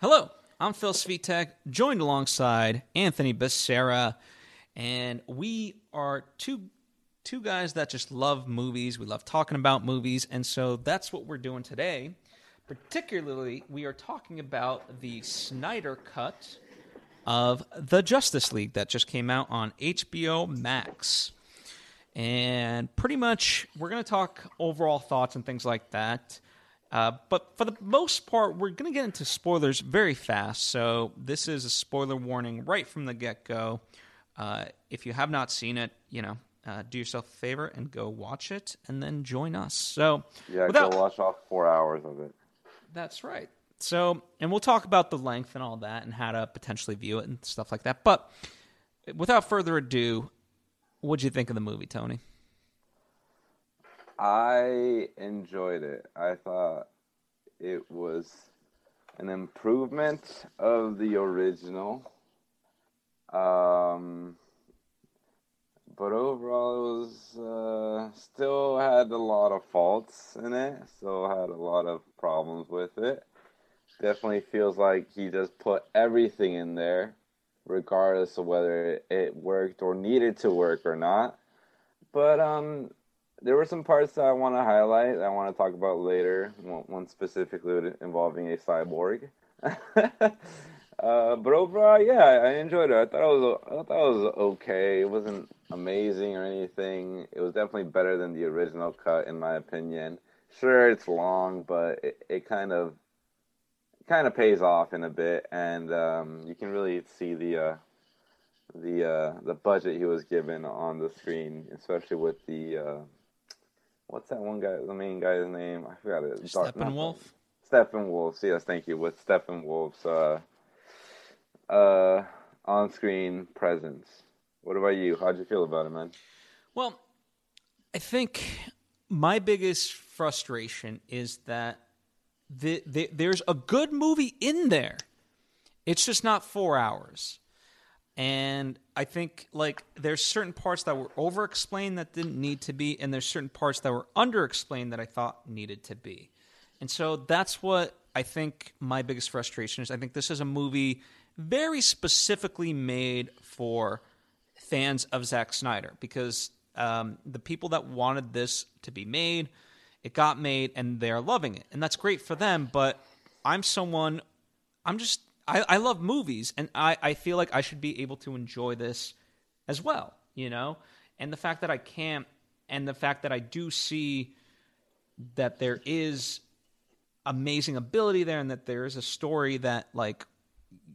Hello, I'm Phil Svitek, joined alongside Anthony Becerra, and we are two two guys that just love movies. We love talking about movies, and so that's what we're doing today. Particularly, we are talking about the Snyder cut of the Justice League that just came out on HBO Max. And pretty much, we're going to talk overall thoughts and things like that. Uh, but for the most part, we're going to get into spoilers very fast. So this is a spoiler warning right from the get go. Uh, if you have not seen it, you know, uh, do yourself a favor and go watch it, and then join us. So yeah, without, go watch all four hours of it. That's right. So, and we'll talk about the length and all that, and how to potentially view it and stuff like that. But without further ado, what'd you think of the movie, Tony? I enjoyed it. I thought it was an improvement of the original. Um, but overall, it was uh, still had a lot of faults in it. Still had a lot of problems with it. Definitely feels like he just put everything in there, regardless of whether it worked or needed to work or not. But um, there were some parts that I want to highlight. That I want to talk about later. One specifically involving a cyborg. uh, but overall, yeah, I enjoyed it. I thought it was. I thought it was okay. It wasn't amazing or anything. It was definitely better than the original cut, in my opinion. Sure, it's long, but it, it kind of kind of pays off in a bit, and um, you can really see the uh, the uh, the budget he was given on the screen, especially with the uh, what's that one guy, the main guy's name? I forgot it. Steppenwolf. Steppenwolf. Yes, thank you. With Steppenwolf's uh, uh, on-screen presence. What about you? How'd you feel about it, man? Well, I think my biggest frustration is that the, the, there's a good movie in there. It's just not four hours. And I think like there's certain parts that were over explained that didn't need to be, and there's certain parts that were under explained that I thought needed to be. And so that's what I think my biggest frustration is. I think this is a movie very specifically made for fans of Zack Snyder because um, the people that wanted this to be made, it got made, and they're loving it, and that's great for them. But I'm someone, I'm just I, I love movies, and I, I feel like I should be able to enjoy this as well, you know? And the fact that I can't, and the fact that I do see that there is amazing ability there and that there is a story that, like,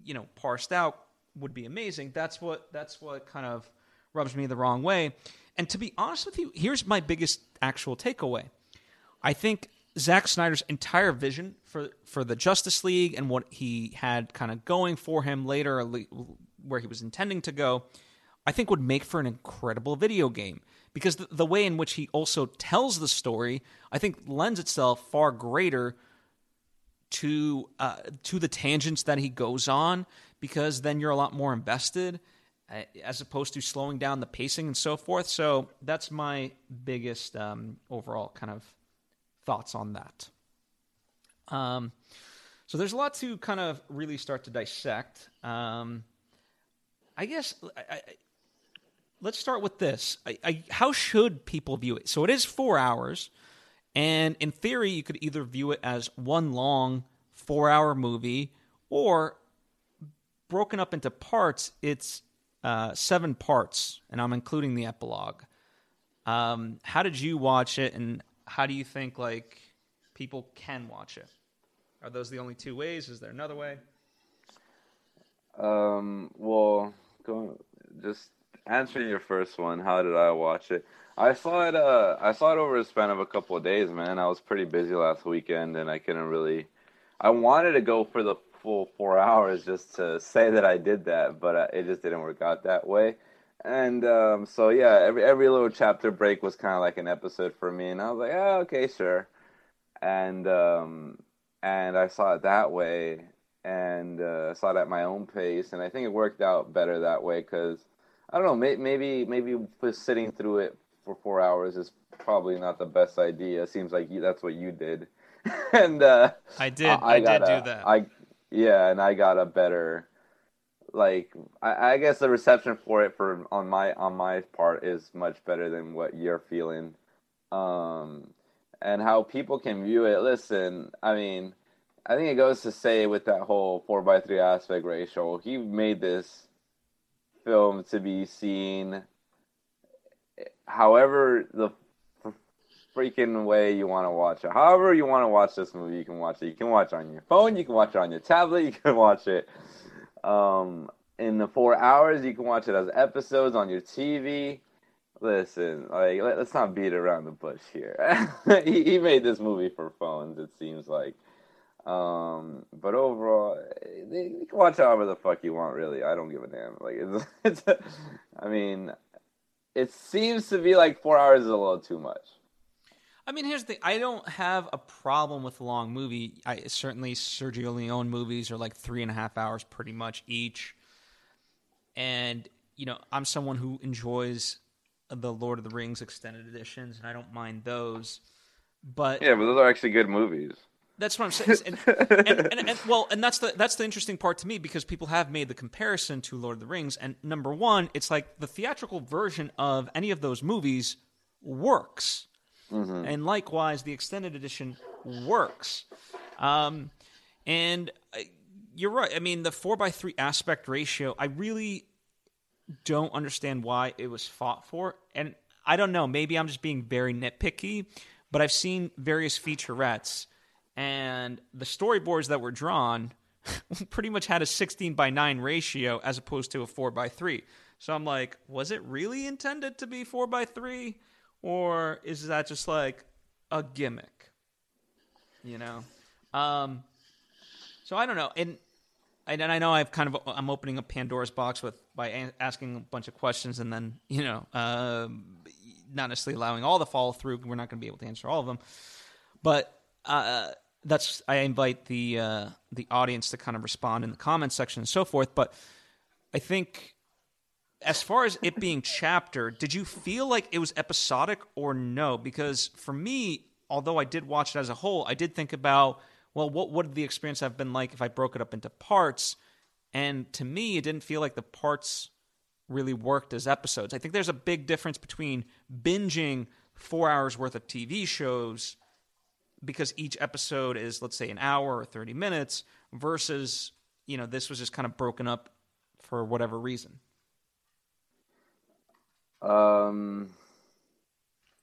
you know, parsed out would be amazing. That's what that's what kind of rubs me the wrong way. And to be honest with you, here's my biggest actual takeaway. I think Zack Snyder's entire vision for for the Justice League and what he had kind of going for him later, where he was intending to go, I think would make for an incredible video game because the, the way in which he also tells the story, I think, lends itself far greater to uh, to the tangents that he goes on because then you're a lot more invested uh, as opposed to slowing down the pacing and so forth. So that's my biggest um, overall kind of thoughts on that. Um, so there's a lot to kind of really start to dissect. Um, I guess I, I, let's start with this. I, how should people view it? So it is four hours, and in theory, you could either view it as one long four-hour movie, or broken up into parts. It's uh, seven parts, and I'm including the epilogue. Um, how did you watch it, and how do you think like people can watch it? Are those the only two ways? Is there another way? Um, well, going just answering your first one, how did I watch it? I saw it. Uh, I saw it over a span of a couple of days, man. I was pretty busy last weekend, and I couldn't really. I wanted to go for the full four hours just to say that I did that, but uh, it just didn't work out that way. And um, so yeah, every every little chapter break was kind of like an episode for me, and I was like, oh, okay, sure. And um, and I saw it that way, and uh, saw it at my own pace, and I think it worked out better that way because I don't know, may, maybe maybe just sitting through it for four hours is probably not the best idea. It seems like you, that's what you did, and uh, I did. I, I, I did do that. I yeah, and I got a better like I, I guess the reception for it for on my on my part is much better than what you're feeling. Um and how people can view it. Listen, I mean, I think it goes to say with that whole four by three aspect ratio, he made this film to be seen however the freaking way you want to watch it. However you want to watch this movie, you can watch it. You can watch it on your phone, you can watch it on your tablet, you can watch it um, in the four hours. You can watch it as episodes on your TV. Listen, like let, us not beat around the bush here. he, he made this movie for phones. It seems like. Um, but overall, you can watch however the fuck you want. Really, I don't give a damn. Like it's, it's I mean, it seems to be like four hours is a little too much. I mean, here's the thing. I don't have a problem with a long movie. I certainly Sergio Leone movies are like three and a half hours, pretty much each. And you know, I'm someone who enjoys the Lord of the Rings extended editions, and I don't mind those. But yeah, but those are actually good movies. That's what I'm saying. And, and, and, and, well, and that's the that's the interesting part to me because people have made the comparison to Lord of the Rings, and number one, it's like the theatrical version of any of those movies works, mm-hmm. and likewise, the extended edition works. Um, and uh, you're right. I mean, the four by three aspect ratio, I really don't understand why it was fought for, and I don't know. Maybe I'm just being very nitpicky, but I've seen various featurettes and the storyboards that were drawn pretty much had a 16 by 9 ratio as opposed to a 4 by 3 so i'm like was it really intended to be 4 by 3 or is that just like a gimmick you know um so i don't know and and I know I've kind of I'm opening up Pandora's box with by asking a bunch of questions and then you know uh, not necessarily allowing all the follow through. We're not going to be able to answer all of them, but uh, that's I invite the uh, the audience to kind of respond in the comments section and so forth. But I think as far as it being chapter, did you feel like it was episodic or no? Because for me, although I did watch it as a whole, I did think about well, what would the experience have been like if I broke it up into parts? And to me, it didn't feel like the parts really worked as episodes. I think there's a big difference between binging four hours worth of TV shows because each episode is let's say an hour or 30 minutes versus you know this was just kind of broken up for whatever reason um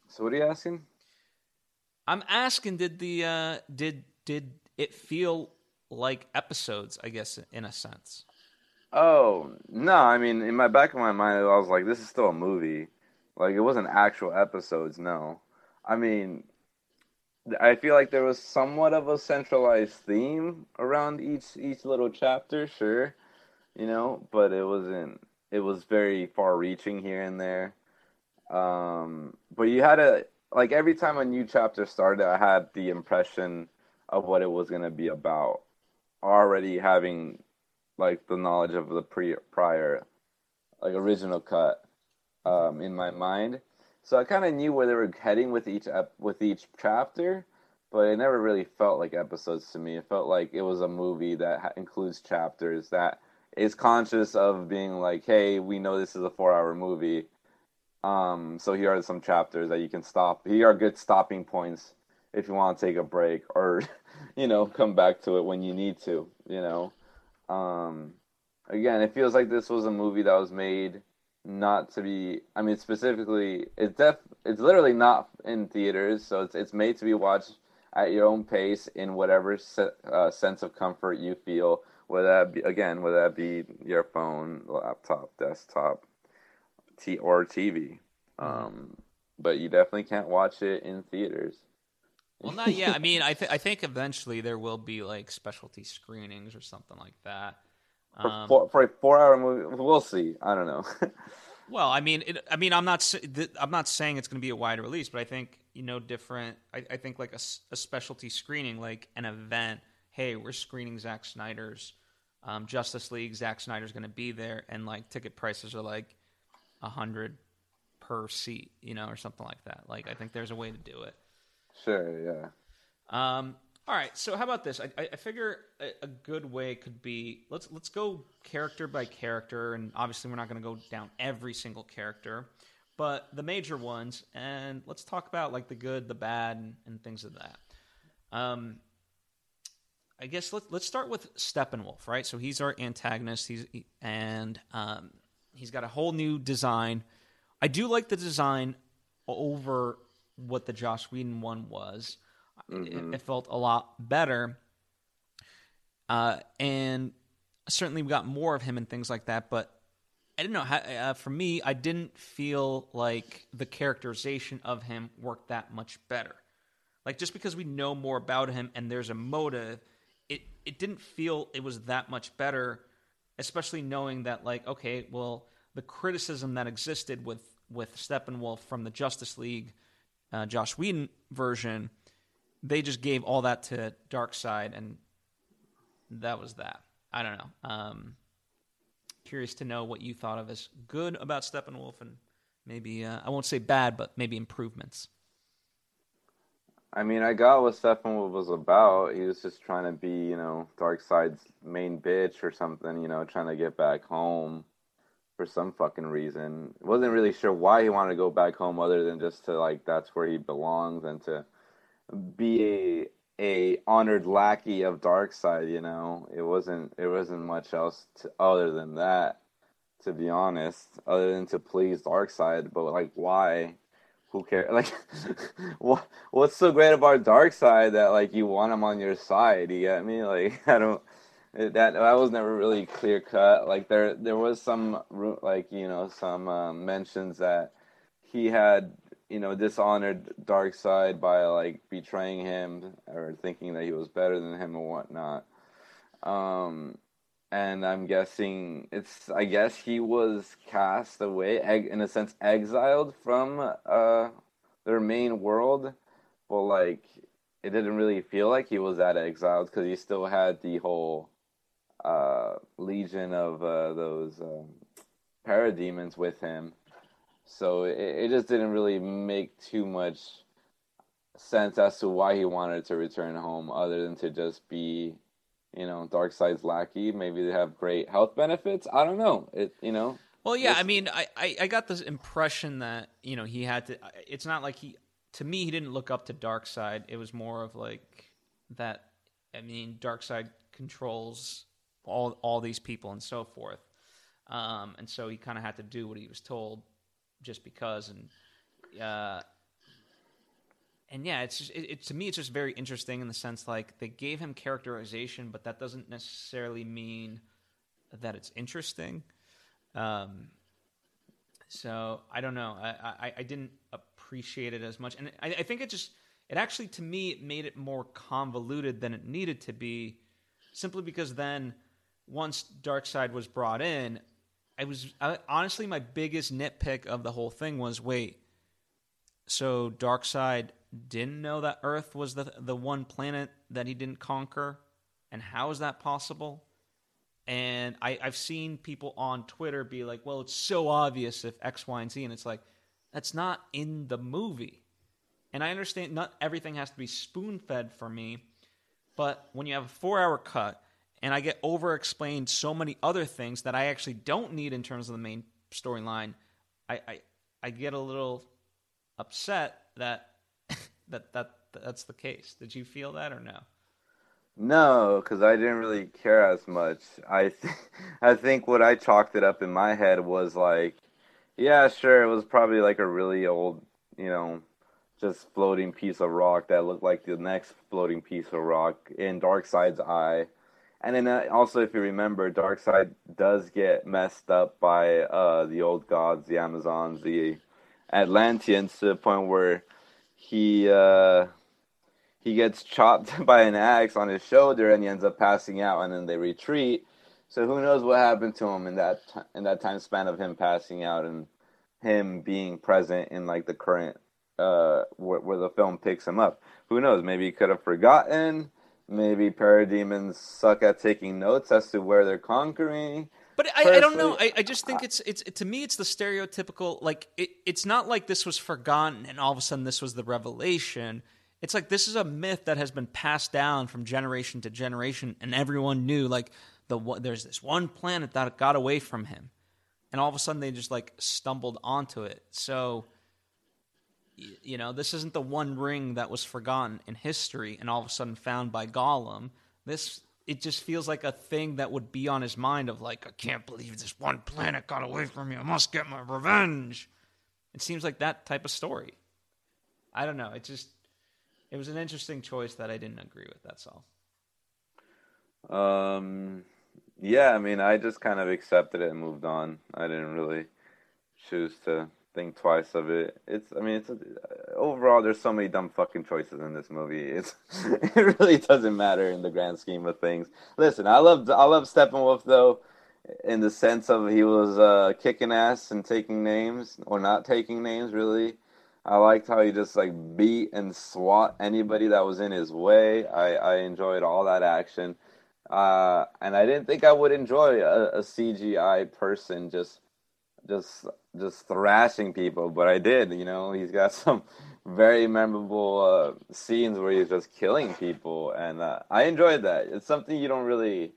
so what are you asking? I'm asking did the uh did did it feel like episodes i guess in a sense? Oh no i mean in my back of my mind i was like this is still a movie. Like it wasn't actual episodes no. I mean I feel like there was somewhat of a centralized theme around each each little chapter, sure, you know, but it wasn't. It was very far-reaching here and there. Um, but you had a like every time a new chapter started, I had the impression of what it was going to be about, already having like the knowledge of the pre prior like original cut um, in my mind so I kind of knew where they were heading with each ep- with each chapter, but it never really felt like episodes to me. It felt like it was a movie that ha- includes chapters that is conscious of being like, "Hey, we know this is a four-hour movie, um, so here are some chapters that you can stop. Here are good stopping points if you want to take a break or, you know, come back to it when you need to. You know, um, again, it feels like this was a movie that was made." not to be i mean specifically it's def it's literally not in theaters so it's it's made to be watched at your own pace in whatever se- uh, sense of comfort you feel whether that be again whether that be your phone laptop desktop t or tv mm-hmm. um, but you definitely can't watch it in theaters well not yet i mean i th- i think eventually there will be like specialty screenings or something like that um, for, for, a four-hour movie, we'll see. I don't know. well, I mean, it, I mean, I'm not, I'm not saying it's going to be a wide release, but I think you know, different. I, I think like a, a, specialty screening, like an event. Hey, we're screening Zack Snyder's um, Justice League. Zack Snyder's going to be there, and like ticket prices are like a hundred per seat, you know, or something like that. Like, I think there's a way to do it. Sure. Yeah. Um, All right, so how about this? I, I figure a, a, good way could be let's let's go character by character, and obviously we're not going to go down every single character, but the major ones, and let's talk about like the good, the bad, and, and things of that. Um, I guess let's let's start with Steppenwolf, right? So he's our antagonist. He's and um, he's got a whole new design. I do like the design over what the Joss Whedon one was. Mm-hmm. It, it, felt a lot better, uh, and certainly we got more of him and things like that. But I didn't know. How, uh, for me, I didn't feel like the characterization of him worked that much better. Like just because we know more about him and there's a motive it it didn't feel it was that much better, especially knowing that like okay, well the criticism that existed with with Steppenwolf from the Justice League, uh, Joss Whedon version, they just gave all that to Darkseid, and that was that. I don't know. Um, curious to know what you thought of as good about Steppenwolf, and maybe uh, I won't say bad, but maybe improvements. I mean, I got what Steppenwolf was about. He was just trying to be, you know, Darkseid's main bitch or something, you know, trying to get back home for some fucking reason. Wasn't really sure why he wanted to go back home other than just to like that's where he belongs and to be a a honored lackey of Darkseid, you know. It wasn't it wasn't much else to, other than that, to be honest, other than to please Darkseid, but like why? Who cares? Like, what what's so great about Darkseid that like you want him on your side? You get me? Like, I don't. That that was never really clear cut. Like there there was some like you know some um, mentions that he had you know dishonored Darkseid by like betraying him or thinking that he was better than him or whatnot. Um, and I'm guessing it's. I guess he was cast away, in a sense, exiled from uh, their main world. But like, it didn't really feel like he was that exiled because he still had the whole uh, legion of uh, those um, parademons with him. So it, it just didn't really make too much sense as to why he wanted to return home, other than to just be you know, Darkseid's lackey. Maybe they have great health benefits. I don't know. It, you know. Well, yeah. I mean, I, I, I got this impression that you know he had to. It's not like he. To me, he didn't look up to Darkseid. It was more of like that. I mean, Darkseid controls all all these people and so forth, um, and so he kind of had to do what he was told, just because. And uh, and yeah, it's just, it, it, to me it's just very interesting in the sense like they gave him characterization, but that doesn't necessarily mean that it's interesting. Um, so I don't know. I, I, I didn't appreciate it as much, and I, I think it just it actually to me it made it more convoluted than it needed to be, simply because then once Darkseid was brought in, I was I, honestly my biggest nitpick of the whole thing was wait, so Darkseid didn't know that Earth was the the one planet that he didn't conquer, and how is that possible? And I, I've seen people on Twitter be like, "Well, it's so obvious if X, Y, and Z," and it's like, that's not in the movie. And I understand not everything has to be spoon fed for me, but when you have a four hour cut and I get over explained so many other things that I actually don't need in terms of the main storyline, I, I I get a little upset that that that that's the case. Did you feel that or no? No, because I didn't really care as much. I th- I think what I chalked it up in my head was like, yeah, sure, it was probably like a really old, you know, just floating piece of rock that looked like the next floating piece of rock in Darkseid's eye. And then uh, also, if you remember, Darkseid does get messed up by uh, the old gods, the Amazons, the Atlanteans, to the point where he uh, he gets chopped by an axe on his shoulder and he ends up passing out and then they retreat. So who knows what happened to him in that t- in that time span of him passing out and him being present in like the current uh where, where the film picks him up. Who knows? Maybe he could have forgotten. Maybe parademons suck at taking notes as to where they're conquering but I, I, don't know. I, I just think it's it's to me it's the stereotypical like it, it's not like this was forgotten and all of a sudden this was the revelation. It's like this is a myth that has been passed down from generation to generation, and everyone knew like the there's this one planet that got away from him, and all of a sudden they just like stumbled onto it. So, you know, this isn't the one ring that was forgotten in history and all of a sudden found by Gollum. This it just feels like a thing that would be on his mind of like, I can't believe this one planet got away from me. I must get my revenge. It seems like that type of story. I don't know. It just it was an interesting choice that I didn't agree with. That's all. Um, yeah, I mean, I just kind of accepted it and moved on. I didn't really choose to think twice of it. It's, I mean, it's a, overall there's so many dumb fucking choices in this movie. It's it really doesn't matter in the grand scheme of things. Listen, I love I love Steppenwolf though, in the sense of he was uh, kicking ass and taking names or not taking names really. I liked how he just like beat and swat anybody that was in his way. I, I enjoyed all that action. Uh, and I didn't think I would enjoy a, a, CGI person just just just thrashing people, but I did. You know, he's got some very memorable uh, scenes where he's just killing people, and uh, I enjoyed that. It's something you don't really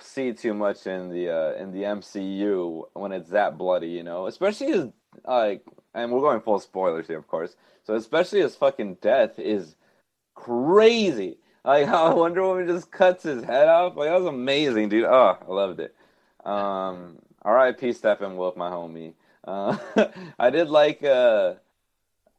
see too much in the uh, in the MCU when it's that bloody. You know, especially his like and we're going full spoilers here, of course. So especially his fucking death is crazy. Like how Wonder Woman just cuts his head off. Like that was amazing, dude. Oh, I loved it. Um, R.I.P. Steppenwolf, my homie. Uh, I did like, uh,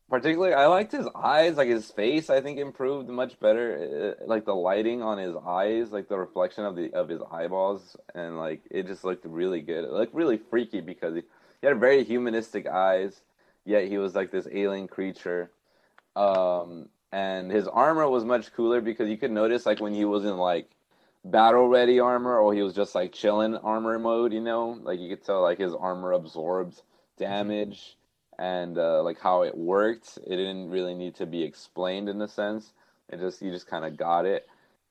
particularly, I liked his eyes, like his face. I think improved much better. Uh, like the lighting on his eyes, like the reflection of the of his eyeballs, and like it just looked really good. It looked really freaky because he, he had very humanistic eyes yet he was like this alien creature. Um, and his armor was much cooler because you could notice like when he was in like battle ready armor or he was just like chilling armor mode, you know, like you could tell like his armor absorbs damage and uh, like how it worked. It didn't really need to be explained in a sense. It just you just kind of got it,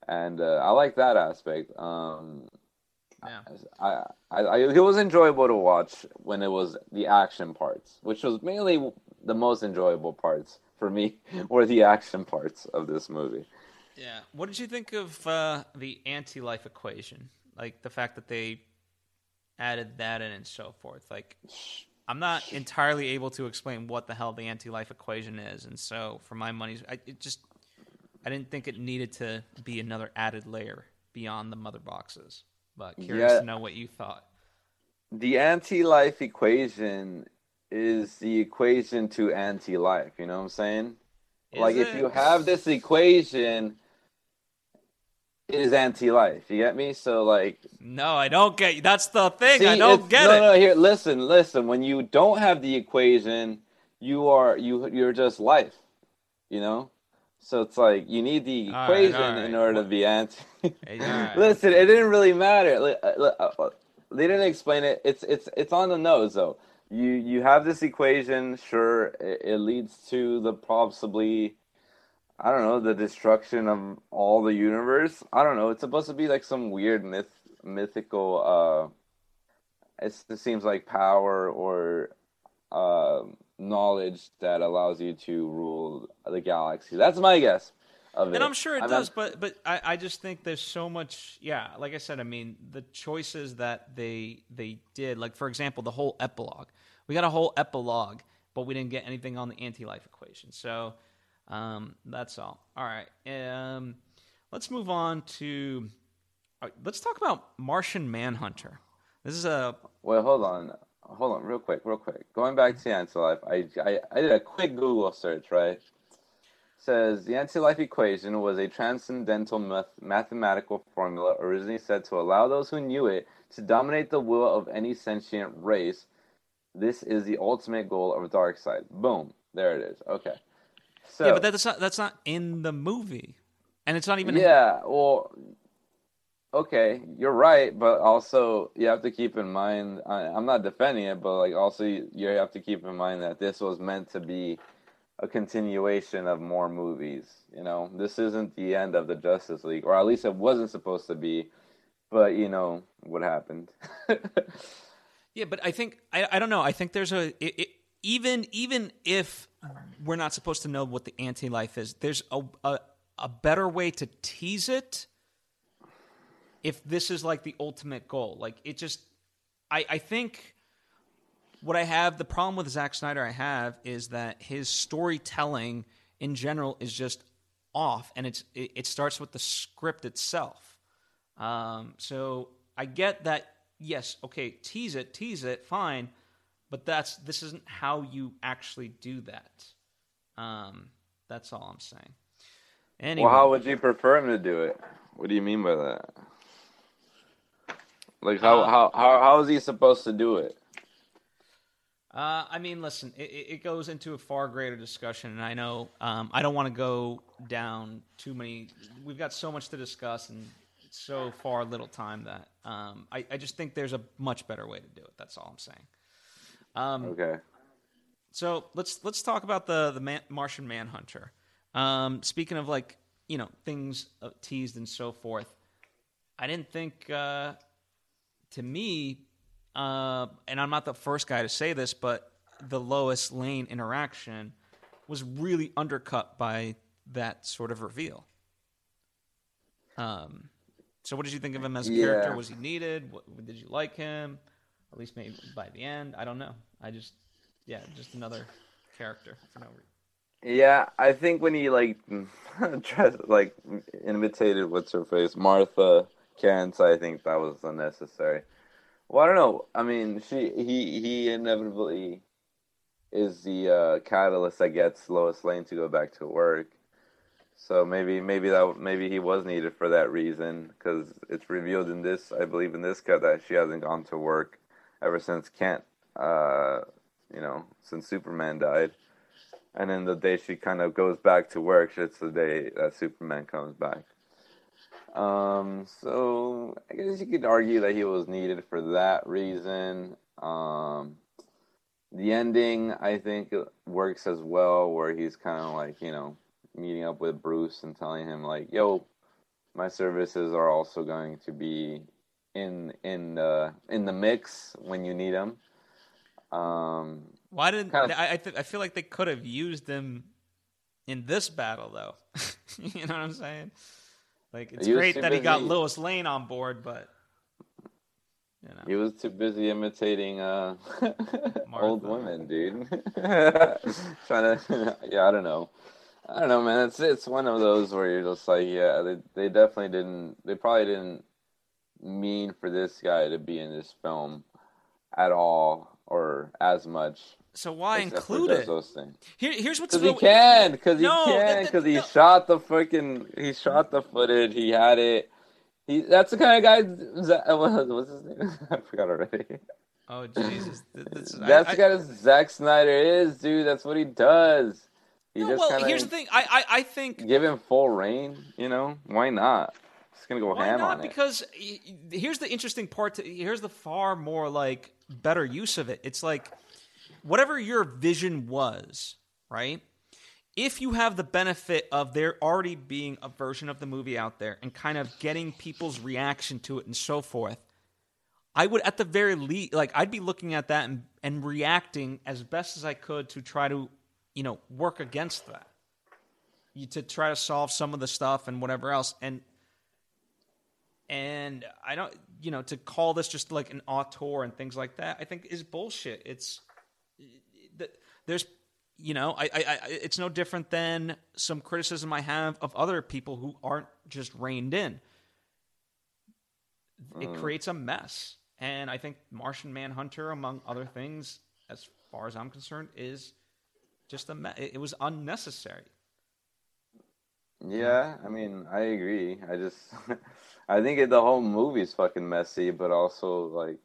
and uh, I like that aspect. Um, yeah. I, I, I, it was enjoyable to watch when it was the action parts, which was mainly the most enjoyable parts for me, were the action parts of this movie. Yeah. What did you think of uh, the anti-life equation? Like the fact that they added that in and so forth. Like, I'm not entirely able to explain what the hell the anti-life equation is, and so for my money, I it just I didn't think it needed to be another added layer beyond the mother boxes. But curious yeah. to know what you thought. The anti-life equation is the equation to anti-life. You know what I'm saying? Is like it? if you have this equation, it is anti-life. You get me? So like, no, I don't get. You. That's the thing. See, I don't get no, it. No, no. Here, listen, listen. When you don't have the equation, you are you you're just life. You know. So it's like you need the all equation right, right. in order to be anti. right. Listen, it didn't really matter. Uh, uh, uh, they didn't explain it. It's it's it's on the nose though. You you have this equation. Sure, it, it leads to the possibly, I don't know, the destruction of all the universe. I don't know. It's supposed to be like some weird myth mythical. uh It seems like power or. Uh, knowledge that allows you to rule the galaxy. That's my guess. and it. I'm sure it I'm does, not... but but I, I just think there's so much. Yeah, like I said, I mean the choices that they they did. Like for example, the whole epilogue. We got a whole epilogue, but we didn't get anything on the anti-life equation. So um, that's all. All right. Um, let's move on to. Uh, let's talk about Martian Manhunter. This is a. Well, hold on hold on, real quick, real quick. Going back to the anti-life, I, I, I did a quick Google search, right? Says the anti-life equation was a transcendental math- mathematical formula originally said to allow those who knew it to dominate the will of any sentient race. This is the ultimate goal of Darkseid. Boom, there it is. Okay. So, yeah, but that's not that's not in the movie, and it's not even. Yeah, well, okay, you're right, but also you have to keep in mind. I, am not defending it, but like also you, you have to keep in mind that this was meant to be a continuation of more movies. You know, this isn't the end of the Justice League, or at least it wasn't supposed to be. But you know what happened. yeah, but I think I, I don't know. I think there's a it, it, even even if we're not supposed to know what the anti-life is. There's a, a a better way to tease it. If this is like the ultimate goal, like it just, I I think what I have the problem with Zack Snyder I have is that his storytelling in general is just off, and it's it, it starts with the script itself. Um, so I get that. Yes, okay, tease it, tease it, fine, but that's this isn't how you actually do that. Um, that's all I'm saying. Anyway, Well, how would you prefer him to do it? What do you mean by that? Like how Uh, how how how is he supposed to do it? Uh, I mean, listen, it, it goes into a far greater discussion, and I know um, I don't want to go down too many. We've got so much to discuss, and so far little time that um, I, I just think there's a much better way to do it. That's all I'm saying. Um, Okay. so let's let's talk about the the Man, Martian Manhunter. Um, speaking of like you know things uh, teased and so forth, I didn't think uh, to me, uh, and I'm not the first guy to say this, but the Lois Lane interaction was really undercut by that sort of reveal. Um, so what did you think of him as a character? Was he needed? What, did you like him? At least maybe by the end. I don't know. I just yeah, just another character for no reason. Yeah, I think when he like dressed like imitated what's her face Martha Kent, I think that was unnecessary. Well, I don't know. I mean, she he he inevitably is the uh, catalyst that gets Lois Lane to go back to work. So maybe maybe that maybe he was needed for that reason because it's revealed in this I believe in this cut that she hasn't gone to work ever since Kent, uh, you know, since Superman died. And then the day she kind of goes back to work, it's the day that Superman comes back. Um, so I guess you could argue that he was needed for that reason. Um, the ending, I think, works as well, where he's kind of like, you know, meeting up with Bruce and telling him like, "Yo, my services are also going to be in in the in the mix when you need them." Um, Why didn't Kind of- I? I, th- I feel like they could have used them in this battle, though. you know what I'm saying? Like it's great that he got Lois Lane on board, but you know, He was too busy imitating uh, old women, dude. Trying to, yeah, I don't know. I don't know, man. It's it's one of those where you're just like, yeah, they they definitely didn't. They probably didn't mean for this guy to be in this film at all or as much. so why include it? those things. Here, here's what's Because he can, because he No, can, because he no. shot the freaking, he shot the footage, he had it. He, that's the kind of guy. What- What's his name? I forgot already. Oh Jesus! Th- This is, I- That's I- the kind of Zack Snyder is, dude. That's what he does. He No, just well, here's the thing. I, I, I think give him full reign. You know why not? Gonna go why ham not? on it. Because y- y- here's the interesting part. To, here's the far more like better use of it. It's like whatever your vision was, right? If you have the benefit of there already being a version of the movie out there and kind of getting people's reaction to it and so forth, I would at the very least like I'd be looking at that and, and reacting as best as I could to try to, you know, work against that. You, to try to solve some of the stuff and whatever else. And and I don't you know, to call this just like an auteur and things like that, I think is bullshit. It's th- there's you know, I, I, I it's no different than some criticism I have of other people who aren't just reined in. It hmm. creates a mess, and I think Martian Manhunter, among other things, as far as I'm concerned, is just a me- it was unnecessary. Yeah, I mean, I agree. I just, I think it, the whole movie's fucking messy, but also like,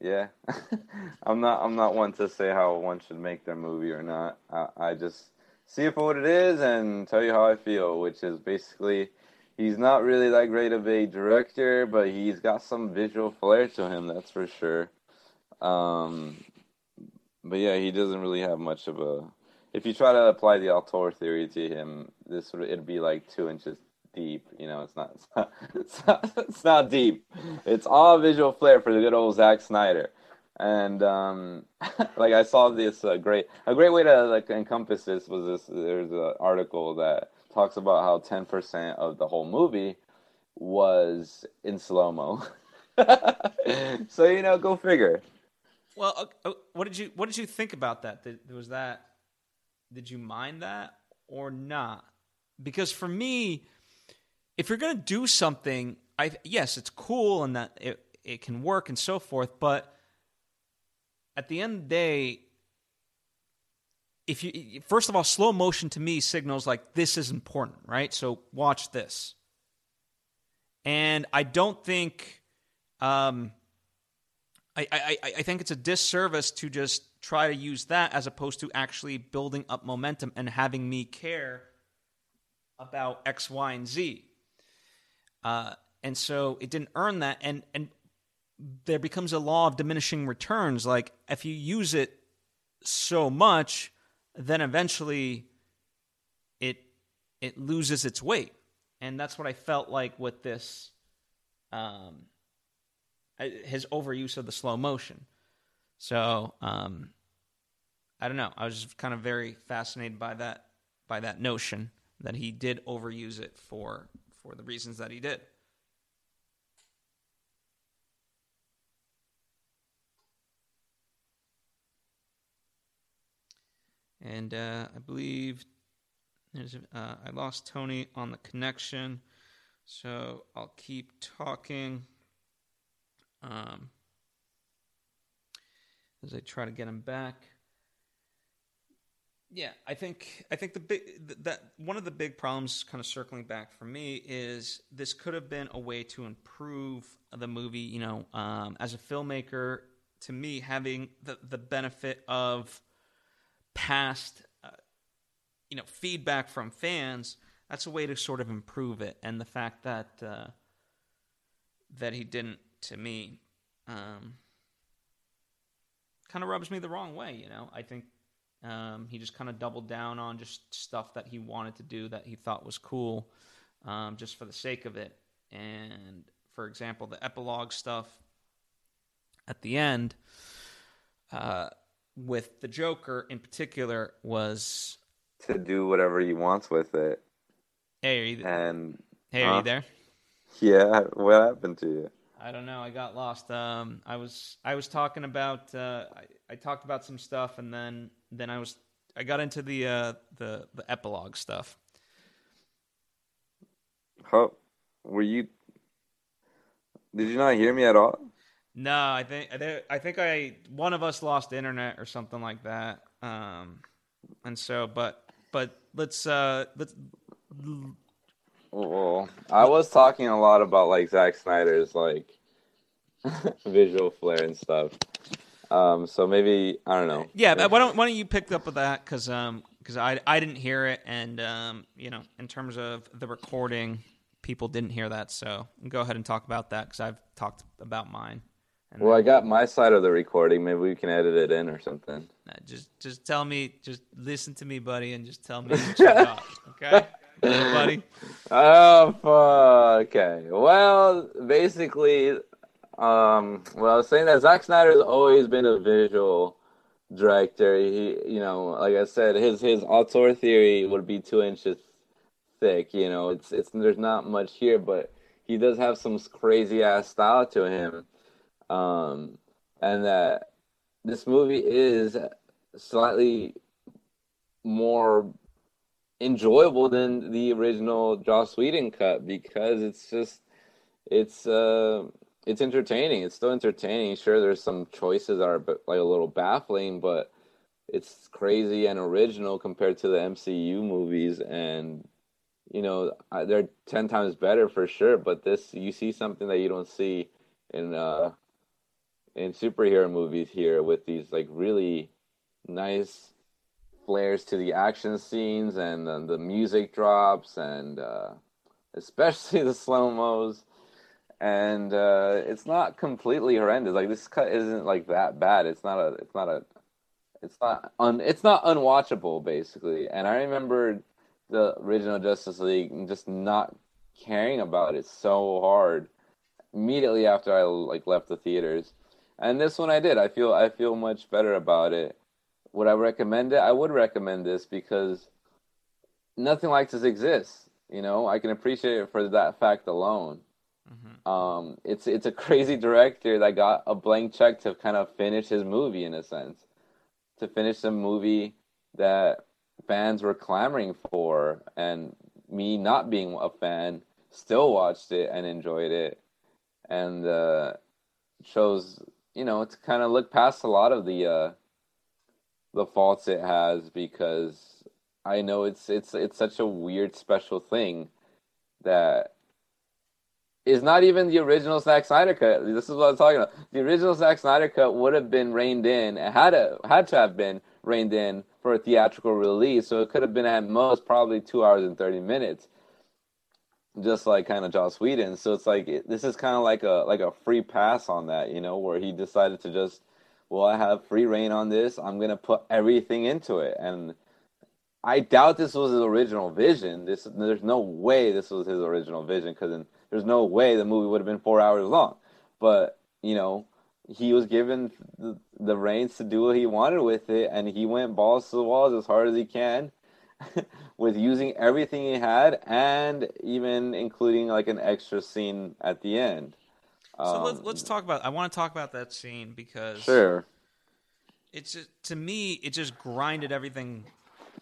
yeah, I'm not, I'm not one to say how one should make their movie or not. I, I just see it for what it is and tell you how I feel, which is basically, he's not really that great of a director, but he's got some visual flair to him, that's for sure. Um, but yeah, he doesn't really have much of a if you try to apply the auteur theory to him, this would it'd be like two inches deep. You know, it's not it's not it's not, it's not deep. It's all visual flair for the good old Zack Snyder. and um, like I saw this uh, great a great way to like encompass this was this. There's an article that talks about how ten percent of the whole movie was in slow mo. so you know, go figure. Well, uh, uh, what did you what did you think about that? Was that did you mind that or not? Because for me, if you're gonna do something, I yes, it's cool and that it it can work and so forth, but at the end of the day, if you first of all, slow motion to me signals like this is important, right? So watch this. And I don't think, um, I, I, I think it's a disservice to just try to use that as opposed to actually building up momentum and having me care about X, Y, and Z. Uh, and so it didn't earn that. And and there becomes a law of diminishing returns. Like if you use it so much, then eventually it it loses its weight, and that's what I felt like with this. Um, his overuse of the slow motion. So um, I don't know. I was just kind of very fascinated by that by that notion that he did overuse it for for the reasons that he did. And uh, I believe there's uh, I lost Tony on the connection, so I'll keep talking um, as I try to get him back. Yeah, I think I think the big that one of the big problems, kind of circling back for me, is this could have been a way to improve the movie. You know, um, as a filmmaker, to me, having the the benefit of past uh, you know feedback from fans that's a way to sort of improve it and the fact that uh, that he didn't to me um, kind of rubs me the wrong way you know i think um, he just kind of doubled down on just stuff that he wanted to do that he thought was cool um, just for the sake of it and for example the epilogue stuff at the end uh, with the Joker in particular was to do whatever he wants with it. Hey, are you there? And hey, are you there? Yeah, what happened to you? I don't know. I got lost. Um, I was I was talking about uh, I, I talked about some stuff, and then then I was I got into the uh, the the epilogue stuff. How were you? Did you not hear me at all? No, I think I think I one of us lost internet or something like that. Um, and so, but but let's uh let's. Well, I was talking a lot about like Zack Snyder's like visual flair and stuff. Um, so maybe I don't know. Yeah, but why don't why don't you pick up with that because um because I I didn't hear it and um you know in terms of the recording people didn't hear that so go ahead and talk about that because I've talked about mine. Well, I got my side of the recording. Maybe we can edit it in or something. just, just tell me. Just listen to me, buddy, and just tell me what you got. Okay, buddy. Oh, fuck. okay. Well, basically, um, well, I was saying that Zack Snyder's always been a visual director. He, you know, like I said, his his auteur theory would be two inches thick. You know, it's it's there's not much here, but he does have some crazy ass style to him um, and that this movie is slightly more enjoyable than the original Joss Whedon cut because it's just it's uh it's entertaining. It's still entertaining. Sure, there's some choices that are like a little baffling, but it's crazy and original compared to the MCU movies, and you know they're ten times better for sure. But this, you see something that you don't see in uh, in superhero movies here with these like really nice flares to the action scenes and uh, the music drops and uh, especially the slow mos and uh, it's not completely horrendous like this cut isn't like that bad it's not a it's not a it's not un it's not unwatchable basically and i remember the original justice league just not caring about it so hard immediately after i like left the theaters And this one I did. I feel I feel much better about it. Would I recommend it? I would recommend this because nothing like this exists. You know, I can appreciate it for that fact alone. Mm-hmm. Um, it's it's a crazy director that got a blank check to kind of finish his movie in a sense, to finish a movie that fans were clamoring for, and me not being a fan still watched it and enjoyed it, and uh, shows you know to kind of look past a lot of the uh, the faults it has because I know it's it's it's such a weird special thing that is not even the original Zack Snyder cut. This is what I'm talking about. The original Zack Snyder cut would have been reined in, had to, had to have been reined in for a theatrical release. So it could have been at most probably two hours and thirty minutes, just like kind of Joss Whedon. So it's like it, this is kind of like a like a free pass on that, you know, where he decided to just, well, I have free reign on this. I'm gonna put everything into it, and I doubt this was his original vision. This there's no way this was his original vision because there's no way the movie would have been four hours long. But you know, he was given the, the reins to do what he wanted with it, and he went balls to the walls as hard as he can, with using everything he had, and even including like an extra scene at the end. So um, let's let's talk about. I want to talk about that scene because sure, it's just, to me it just grinded everything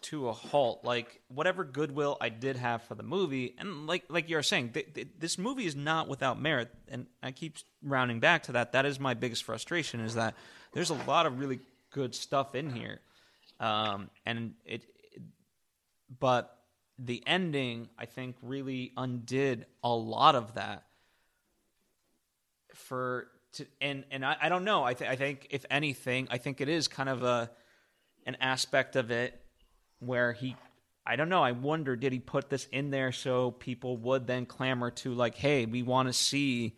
to a halt. Like whatever goodwill I did have for the movie, and like like you're saying, th- th- this movie is not without merit. And I keep rounding back to that. That is my biggest frustration is that there's a lot of really good stuff in here, um, and it, it, but the ending I think really undid a lot of that. For to, and and I, I don't know. I, th- I think if anything, I think it is kind of a an aspect of it where he I don't know. I wonder did he put this in there so people would then clamor to like, hey, we want to see,